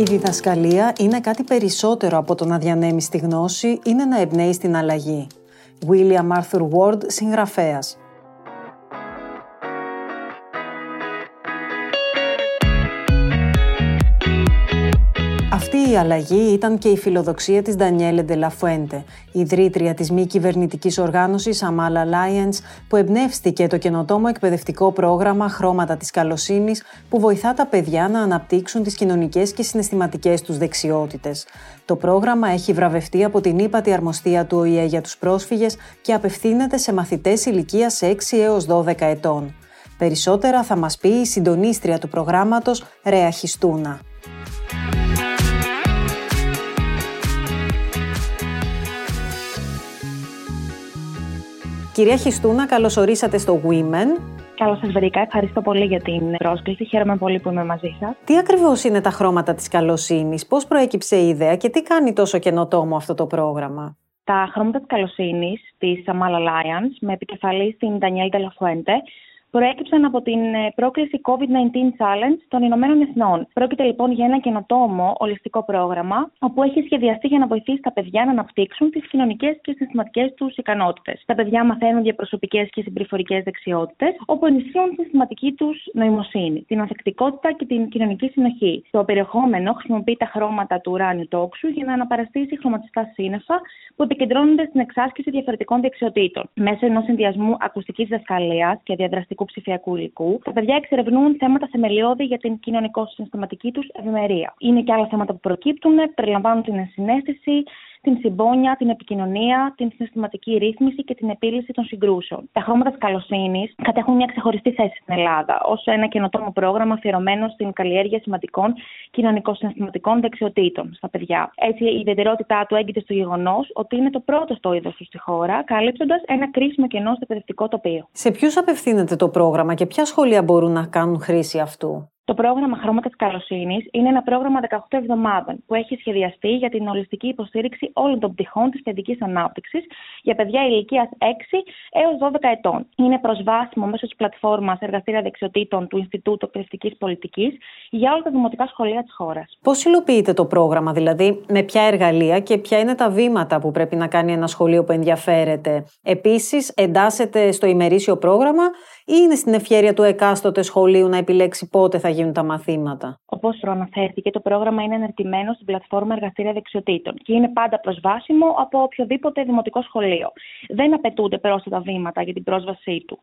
Η διδασκαλία είναι κάτι περισσότερο από το να διανέμεις τη γνώση, είναι να εμπνέεις την αλλαγή. William Arthur Ward, συγγραφέας. Αυτή η αλλαγή ήταν και η φιλοδοξία της Ντανιέλε Ντελαφουέντε, ιδρύτρια της μη κυβερνητικής οργάνωσης Amal Alliance, που εμπνεύστηκε το καινοτόμο εκπαιδευτικό πρόγραμμα Χρώματα της Καλοσύνης, που βοηθά τα παιδιά να αναπτύξουν τις κοινωνικές και συναισθηματικές τους δεξιότητες. Το πρόγραμμα έχει βραβευτεί από την ύπατη αρμοστία του ΟΗΕ για τους πρόσφυγες και απευθύνεται σε μαθητές ηλικίας 6 έως 12 ετών. Περισσότερα θα μας πει η συντονίστρια του προγράμματος Ρέα Χιστούνα. Κυρία Χιστούνα, καλώς ορίσατε στο Women. Καλώς σας βρήκα. Ευχαριστώ πολύ για την πρόσκληση. Χαίρομαι πολύ που είμαι μαζί σας. Τι ακριβώς είναι τα χρώματα της καλοσύνης, πώς προέκυψε η ιδέα και τι κάνει τόσο καινοτόμο αυτό το πρόγραμμα; Τα χρώματα της καλοσύνης της Amal Alliance, με επικεφαλή στην Ντανιέλ Τελαφουέντε, προέκυψαν από την ε, πρόκληση COVID-19 Challenge των Ηνωμένων Εθνών. Πρόκειται λοιπόν για ένα καινοτόμο ολιστικό πρόγραμμα, όπου έχει σχεδιαστεί για να βοηθήσει τα παιδιά να αναπτύξουν τις κοινωνικές και συναισθηματικέ τους ικανότητες. Τα παιδιά μαθαίνουν διαπροσωπικέ και συμπεριφορικές δεξιότητες, όπου ενισχύουν τη συστηματική τους νοημοσύνη, την ανθεκτικότητα και την κοινωνική συνοχή. Το περιεχόμενο χρησιμοποιεί τα χρώματα του ουράνιου τόξου για να αναπαραστήσει χρωματιστά σύννεφα που επικεντρώνονται στην εξάσκηση διαφορετικών δεξιοτήτων. Μέσω ενός συνδυασμού ακουστικής δασκαλία και διαδραστικού ψηφιακού υλικού. Τα παιδιά εξερευνούν θέματα θεμελιώδη για την κοινωνικο-συναισθηματική τους ευημερία. Είναι και άλλα θέματα που προκύπτουν, περιλαμβάνουν την ενσυναίσθηση, την συμπόνια, την επικοινωνία, την συναισθηματική ρύθμιση και την επίλυση των συγκρούσεων. Τα χρώματα της καλοσύνης κατέχουν μια ξεχωριστή θέση στην Ελλάδα ως ένα καινοτόμο πρόγραμμα αφιερωμένο στην καλλιέργεια σημαντικών κοινωνικο-συναισθηματικών δεξιοτήτων στα παιδιά. Έτσι, η ιδιαιτερότητά του έγκυται στο γεγονός ότι είναι το πρώτο στο είδος του στη χώρα, καλύπτοντας ένα κρίσιμο κενό στο εκπαιδευτικό τοπίο. Σε ποιους απευθύνεται το πρόγραμμα και ποια σχολεία μπορούν να κάνουν χρήση αυτού; Το πρόγραμμα Χρώματα τη Καλοσύνης είναι ένα πρόγραμμα 18 εβδομάδων που έχει σχεδιαστεί για την ολιστική υποστήριξη όλων των πτυχών της παιδική ανάπτυξης για παιδιά ηλικίας 6 έως 12 ετών. Είναι προσβάσιμο μέσω της πλατφόρμας Εργαστήρια Δεξιοτήτων του Ινστιτούτου Εκπαιδευτικής Πολιτικής για όλα τα δημοτικά σχολεία της χώρας. Πώς υλοποιείται το πρόγραμμα, δηλαδή με ποια εργαλεία και ποια είναι τα βήματα που πρέπει να κάνει ένα σχολείο που ενδιαφέρεται; Επίσης, εντάσσεται στο ημερήσιο πρόγραμμα ή είναι στην ευχαίρεια του εκάστοτε σχολείου να επιλέξει πότε θα γίνουν τα μαθήματα. Όπως προαναφέρθηκε, το πρόγραμμα είναι εναρτημένο στην πλατφόρμα Εργαστήρια Δεξιοτήτων και είναι πάντα προσβάσιμο από οποιοδήποτε δημοτικό σχολείο. Δεν απαιτούνται πρόσθετα βήματα για την πρόσβασή του.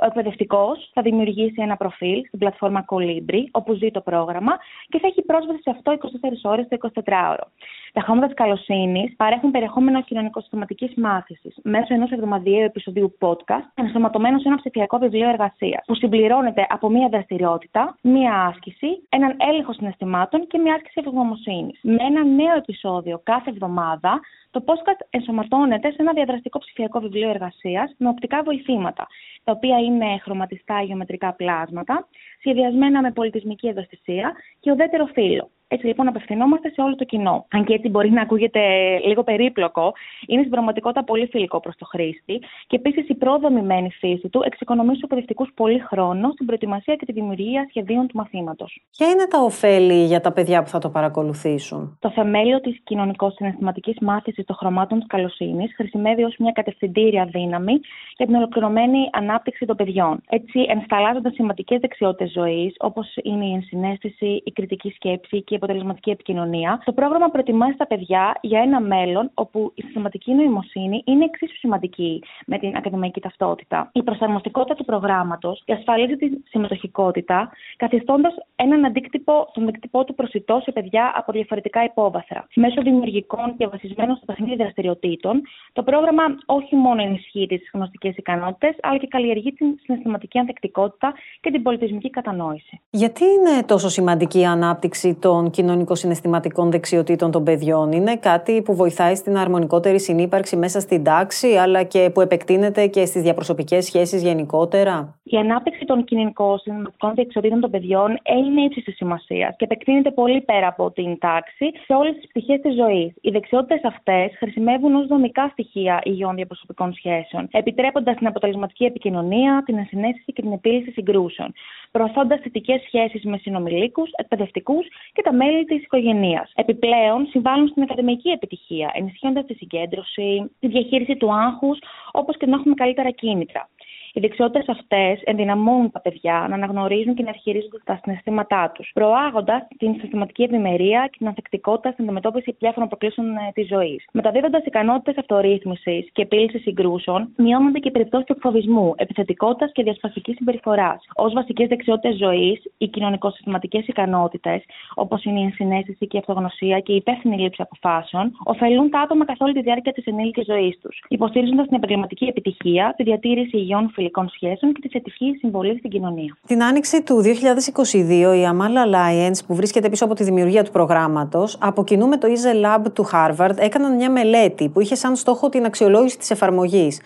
Ο εκπαιδευτικός θα δημιουργήσει ένα προφίλ στην πλατφόρμα Colibri, όπου ζει το πρόγραμμα και θα έχει πρόσβαση σε αυτό 24 ώρες το 24ωρο. Τα χρώματα της καλοσύνης παρέχουν περιεχόμενο κοινωνικο-συστηματικής μάθησης μέσω ενός εβδομαδιαίου επεισοδίου podcast, ενσωματωμένος σε ένα ψηφιακό βιβλίο εργασίας, που συμπληρώνεται από μία δραστηριότητα, μία άσκηση, έναν έλεγχο συναισθημάτων και μία άσκηση ευγνωμοσύνης. Με ένα νέο επεισόδιο κάθε εβδομάδα, το podcast ενσωματώνεται σε ένα διαδραστικό ψηφιακό βιβλίο εργασίας με οπτικά βοηθήματα, τα οποία είναι χρωματιστά γεωμετρικά πλάσματα, σχεδιασμένα με πολιτισμική ευαισθησία και ουδέτερο φύλλο. Έτσι λοιπόν απευθυνόμαστε σε όλο το κοινό. Αν και έτσι μπορεί να ακούγεται λίγο περίπλοκο, είναι στην πραγματικότητα πολύ φιλικό προς το χρήστη και επίσης η προδομημένη φύση του εξοικονομεί στους εκπαιδευτικού πολύ χρόνο στην προετοιμασία και τη δημιουργία σχεδίων του μαθήματος. Ποια είναι τα ωφέλη για τα παιδιά που θα το παρακολουθήσουν; Το θεμέλιο της κοινωνικο-συναισθηματική μάθησης των χρωμάτων της καλοσύνης χρησιμεύει ως μια κατευθυντήρια δύναμη για την ολοκληρωμένη ανάπτυξη των παιδιών. Έτσι, ενσταλάζοντας σημαντικές δεξιότητες ζωής, όπως είναι η ενσυναίσθηση, η κριτική σκέψη και αποτελεσματική επικοινωνία, το πρόγραμμα προετοιμάζει τα παιδιά για ένα μέλλον όπου η συστηματική νοημοσύνη είναι εξίσου σημαντική με την ακαδημαϊκή ταυτότητα. Η προσαρμοστικότητα του προγράμματος διασφαλίζει τη συμμετοχικότητα, καθιστώντας έναν αντίκτυπο, τον αντίκτυπό του προσιτό σε παιδιά από διαφορετικά υπόβαθρα. Μέσω δημιουργικών και βασισμένων στο παιχνίδι δραστηριοτήτων, το πρόγραμμα όχι μόνο ενισχύει τις γνωστικές ικανότητες, αλλά και καλλιεργεί την συναισθηματική ανθεκτικότητα και την πολιτισμική κατανόηση. Γιατί είναι τόσο σημαντική η ανάπτυξη των κοινωνικο-συναισθηματικών δεξιοτήτων των παιδιών. Είναι κάτι που βοηθάει στην αρμονικότερη συνύπαρξη μέσα στην τάξη, αλλά και που επεκτείνεται και στις διαπροσωπικές σχέσεις γενικότερα. Η ανάπτυξη των κοινωνικο-συναισθηματικών δεξιοτήτων των παιδιών είναι ύψης της σημασίας και επεκτείνεται πολύ πέρα από την τάξη σε όλες τις πτυχές της ζωής. Οι δεξιότητες αυτές χρησιμεύουν ως δομικά στοιχεία υγιών διαπροσωπικών σχέσεων, επιτρέποντας την αποτελεσματική επικοινωνία, την ενσυναίσθηση και την επίλυση συγκρούσεων. Προωθώντας θετικές σχέσεις με συνομιλίκους, εκπαιδευτικούς και τα μέλη της οικογένειας. Επιπλέον, συμβάλλουν στην ακαδημαϊκή επιτυχία, ενισχύοντας τη συγκέντρωση, τη διαχείριση του άγχους, όπως και να έχουμε καλύτερα κίνητρα. Οι δεξιότητες αυτές ενδυναμώνουν τα παιδιά να αναγνωρίζουν και να αρχιερίζονται τα συναισθήματά τους, προάγοντας την συστηματική ευημερία και την ανθεκτικότητα στην αντιμετώπιση διάφορων προκλήσεων ε, της ζωής. Μεταδίδοντας ικανότητες αυτορύθμισης και επίλυσης συγκρούσεων, μειώνονται και οι περιπτώσεις εκφοβισμού, επιθετικότητας και διασπαστικής συμπεριφοράς. Ω βασικές δεξιότητες ζωής, οι κοινωνικο-συστηματικές ικανότητες, όπως είναι η ενσυναίσθηση και η αυτογνωσία και η υπεύθυνη λήψη αποφάσεων, ωφελούν τα άτομα καθ' όλη τη διάρκεια της ενήλικης ζωής τους, υποστηρίζοντα την επαγγελματική επιτυχία, τη διατήρηση υγιών φιλικών σχέσεων και τη θετική συμβολή στην κοινωνία. Την άνοιξη του 2022, η Amala Alliance, που βρίσκεται πίσω από τη δημιουργία του προγράμματος, από κοινού με το Easy Lab του Harvard, έκαναν μια μελέτη που είχε σαν στόχο την αξιολόγηση της εφαρμογής.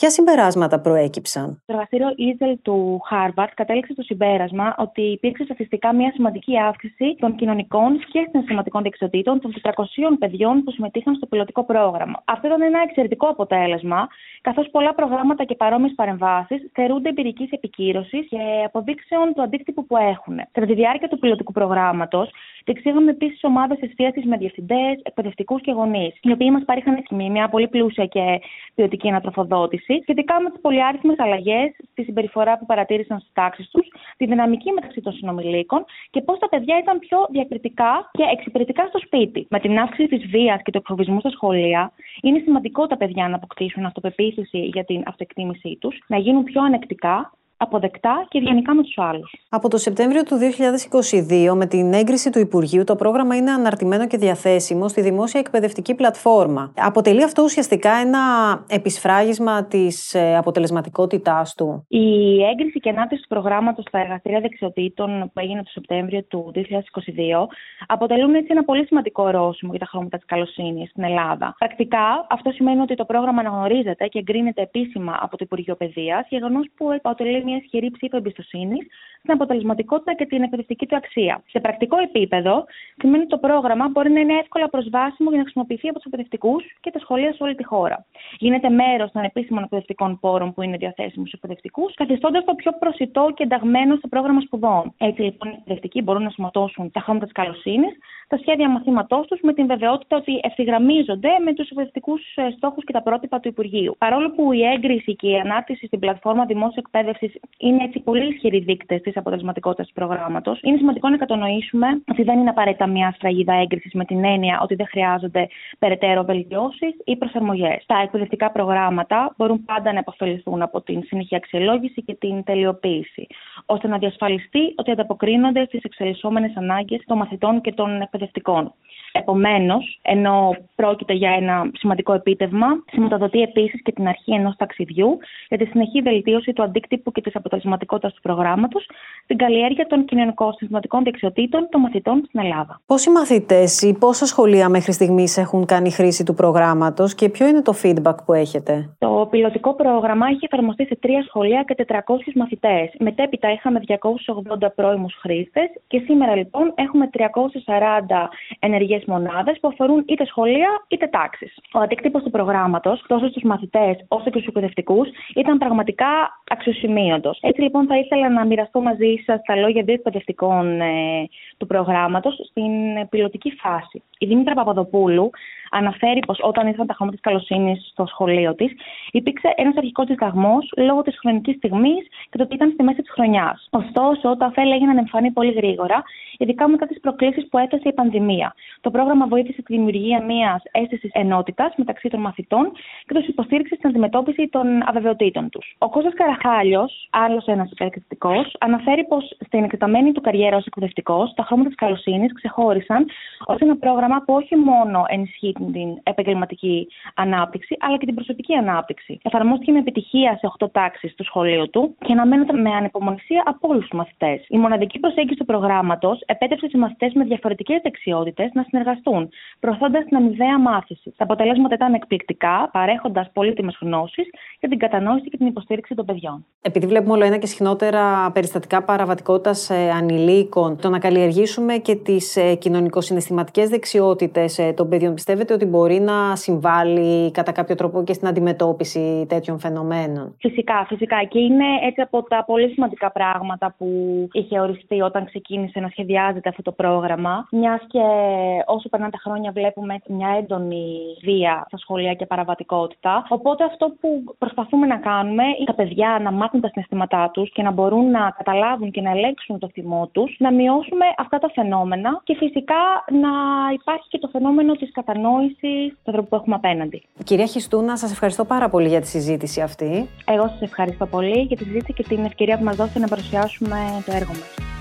Ποια συμπεράσματα προέκυψαν; Το εργαστήριο Easel του Harvard κατέληξε στο συμπέρασμα ότι υπήρξε στατιστικά μια σημαντική αύξηση των κοινωνικών και συναισθηματικών δεξιοτήτων των 400 παιδιών που συμμετείχαν στο πιλωτικό πρόγραμμα. Αυτό ήταν ένα εξαιρετικό αποτέλεσμα, καθώς πολλά προγράμματα και παρόμοιες παρεμβάσεις θερούνται εμπειρικής επικύρωσης και αποδείξεων του αντίκτυπου που έχουν. Κατά τη διάρκεια του πιλωτικού προγράμματος, διεξήγαμε επίσης ομάδες εστίαση με διευθυντές, εκπαιδευτικούς και γονείς, οι οποίοι μας παρήχαν μια πολύ πλούσια και ποιοτική ανατροφοδότηση σχετικά με τις πολυάριθμες αλλαγές στη συμπεριφορά που παρατήρησαν στις τάξεις τους, τη δυναμική μεταξύ των συνομιλίκων και πώς τα παιδιά ήταν πιο διακριτικά και εξυπηρετικά στο σπίτι. Με την αύξηση της βίας και του εκφοβισμού στα σχολεία, είναι σημαντικό τα παιδιά να αποκτήσουν αυτοπεποίθηση για την αυτοεκτίμησή τους, να γίνουν πιο ανεκτικά αποδεκτά και ευγενικά με τους άλλους. Από το Σεπτέμβριο του 2022, με την έγκριση του Υπουργείου, το πρόγραμμα είναι αναρτημένο και διαθέσιμο στη δημόσια εκπαιδευτική πλατφόρμα. Αποτελεί αυτό ουσιαστικά ένα επισφράγισμα της ε, αποτελεσματικότητάς του; Η έγκριση και ανάπτυξη του προγράμματος στα εργαστήρια δεξιοτήτων που έγινε το Σεπτέμβριο του 2022 αποτελούν έτσι ένα πολύ σημαντικό ορόσημο για τα χρώματα της καλοσύνης στην Ελλάδα. Πρακτικά, αυτό σημαίνει ότι το πρόγραμμα αναγνωρίζεται και εγκρίνεται επίσημα από το Υπουργείο Παιδείας, γεγονός που αποτελεί μια ισχυρή ψήφο εμπιστοσύνης στην αποτελεσματικότητα και την εκπαιδευτική του αξία. Σε πρακτικό επίπεδο, σημαίνει ότι το πρόγραμμα μπορεί να είναι εύκολα προσβάσιμο για να χρησιμοποιηθεί από τους εκπαιδευτικούς και τα σχολεία σε όλη τη χώρα. Γίνεται μέρος των επίσημων εκπαιδευτικών πόρων που είναι διαθέσιμοι στους εκπαιδευτικούς, καθιστώντας το πιο προσιτό και ενταγμένο στο πρόγραμμα σπουδών. Έτσι λοιπόν οι εκπαιδευτικοί μπορούν να σωματώσουν τα χρώματα της καλοσύνης, τα σχέδια μαθήματός τους με την βεβαιότητα ότι ευθυγραμμίζονται με τους εκπαιδευτικούς ε, στόχους και τα πρότυπα του Υπουργείου. Παρόλο που η έγκριση και η ανάρτηση στην πλατφόρμα δημόσιας εκπαίδευσης είναι έτσι πολύ ισχυροί δείκτες της αποτελεσματικότητας του προγράμματος, είναι σημαντικό να κατανοήσουμε ότι δεν είναι απαραίτητα μια σφραγίδα έγκρισης με την έννοια ότι δεν χρειάζονται περαιτέρω βελτιώσεις ή προσαρμογές. Τα εκπαιδευτικά προγράμματα μπορούν πάντα να επωφεληθούν από την συνεχή αξιολόγηση και την τελειοποίηση, ώστε να διασφαλιστεί ότι ανταποκρίνονται στις εξελισσόμενες ανάγκες των μαθητών και των εκπαιδευτικών. Επομένως, ενώ πρόκειται για ένα σημαντικό επίτευγμα, σηματοδοτεί επίσης και την αρχή ενός ταξιδιού για τη συνεχή βελτίωση του αντίκτυπου και της αποτελεσματικότητας του προγράμματος στην καλλιέργεια των κοινωνικο-συστηματικών δεξιοτήτων των μαθητών στην Ελλάδα. Πόσοι μαθητές ή πόσα σχολεία μέχρι στιγμής έχουν κάνει χρήση του προγράμματος και ποιο είναι το feedback που έχετε; Το πιλωτικό πρόγραμμα έχει εφαρμοστεί σε τρία σχολεία και 400 μαθητές. Μετέπειτα είχαμε 280 πρώιμους χρήστες και σήμερα λοιπόν έχουμε 340 ενεργές μονάδες που αφορούν είτε σχολεία είτε τάξεις. Ο αντίκτυπο του προγράμματος, τόσο στους μαθητές όσο και στους εκπαιδευτικούς, ήταν πραγματικά αξιοσημείωτος. Έτσι λοιπόν θα ήθελα να μοιραστώ μαζί σας τα λόγια δύο εκπαιδευτικών ε, του προγράμματος στην πιλωτική φάση. Η Δήμητρα Παπαδοπούλου αναφέρει πως όταν ήρθαν τα χρώματα της καλοσύνης στο σχολείο της, υπήρξε ένας αρχικός δισταγμός λόγω της χρονικής στιγμής και το ότι ήταν στη μέση της χρονιάς. Ωστόσο, τα ωφέλη έγιναν εμφανή πολύ γρήγορα, ειδικά μετά τις προκλήσεις που έθεσε η πανδημία. Το πρόγραμμα βοήθησε τη δημιουργία μιας αίσθησης ενότητας μεταξύ των μαθητών και τους υποστήριξε στην αντιμετώπιση των αβεβαιοτήτων τους. Ο Κώστας Καραχάλιος, άλλος ένας εκπαιδευτικός, αναφέρει πως στην εκτεταμένη του καριέρα ως εκπαιδευτικός, τα χρώματα της καλοσύνης ξεχώρισαν ω ένα πρόγραμμα που όχι μόνο ενισχύει την επαγγελματική ανάπτυξη, αλλά και την προσωπική ανάπτυξη. Εφαρμόστηκε με επιτυχία σε 8 τάξεις του σχολείου του και αναμένεται με ανυπομονησία από όλους τους μαθητές. Η μοναδική προσέγγιση του προγράμματος επέτρεψε σε μαθητές με διαφορετικές δεξιότητες να συνεργαστούν, προωθώντας την αμοιβαία μάθηση. Τα αποτελέσματα ήταν εκπληκτικά, παρέχοντας πολύτιμες γνώσεις για την κατανόηση και την υποστήριξη των παιδιών. Επειδή βλέπουμε όλο ένα και συχνότερα περιστατικά παραβατικότητας ε, ανηλίκων, το να καλλιεργήσουμε και τις ε, κοινωνικο-συναισθηματικές δεξιότητες ε, των παιδιών, πιστεύετε πιστεύετε ότι μπορεί να συμβάλλει κατά κάποιο τρόπο και στην αντιμετώπιση τέτοιων φαινομένων; Φυσικά, φυσικά. Και είναι έτσι από τα πολύ σημαντικά πράγματα που είχε οριστεί όταν ξεκίνησε να σχεδιάζεται αυτό το πρόγραμμα. Μιας και όσο περνάνε τα χρόνια βλέπουμε μια έντονη βία στα σχολεία και παραβατικότητα. Οπότε αυτό που προσπαθούμε να κάνουμε είναι τα παιδιά να μάθουν τα συναισθήματά τους και να μπορούν να καταλάβουν και να ελέγξουν το θυμό τους, να μειώσουμε αυτά τα φαινόμενα και φυσικά να υπάρχει και το φαινόμενο της κατανόησης του ανθρώπου που έχουμε απέναντι. Κυρία Χιστούνα, σας ευχαριστώ πάρα πολύ για τη συζήτηση αυτή. Εγώ σας ευχαριστώ πολύ για τη συζήτηση και την ευκαιρία που μας δώσετε να παρουσιάσουμε το έργο μας.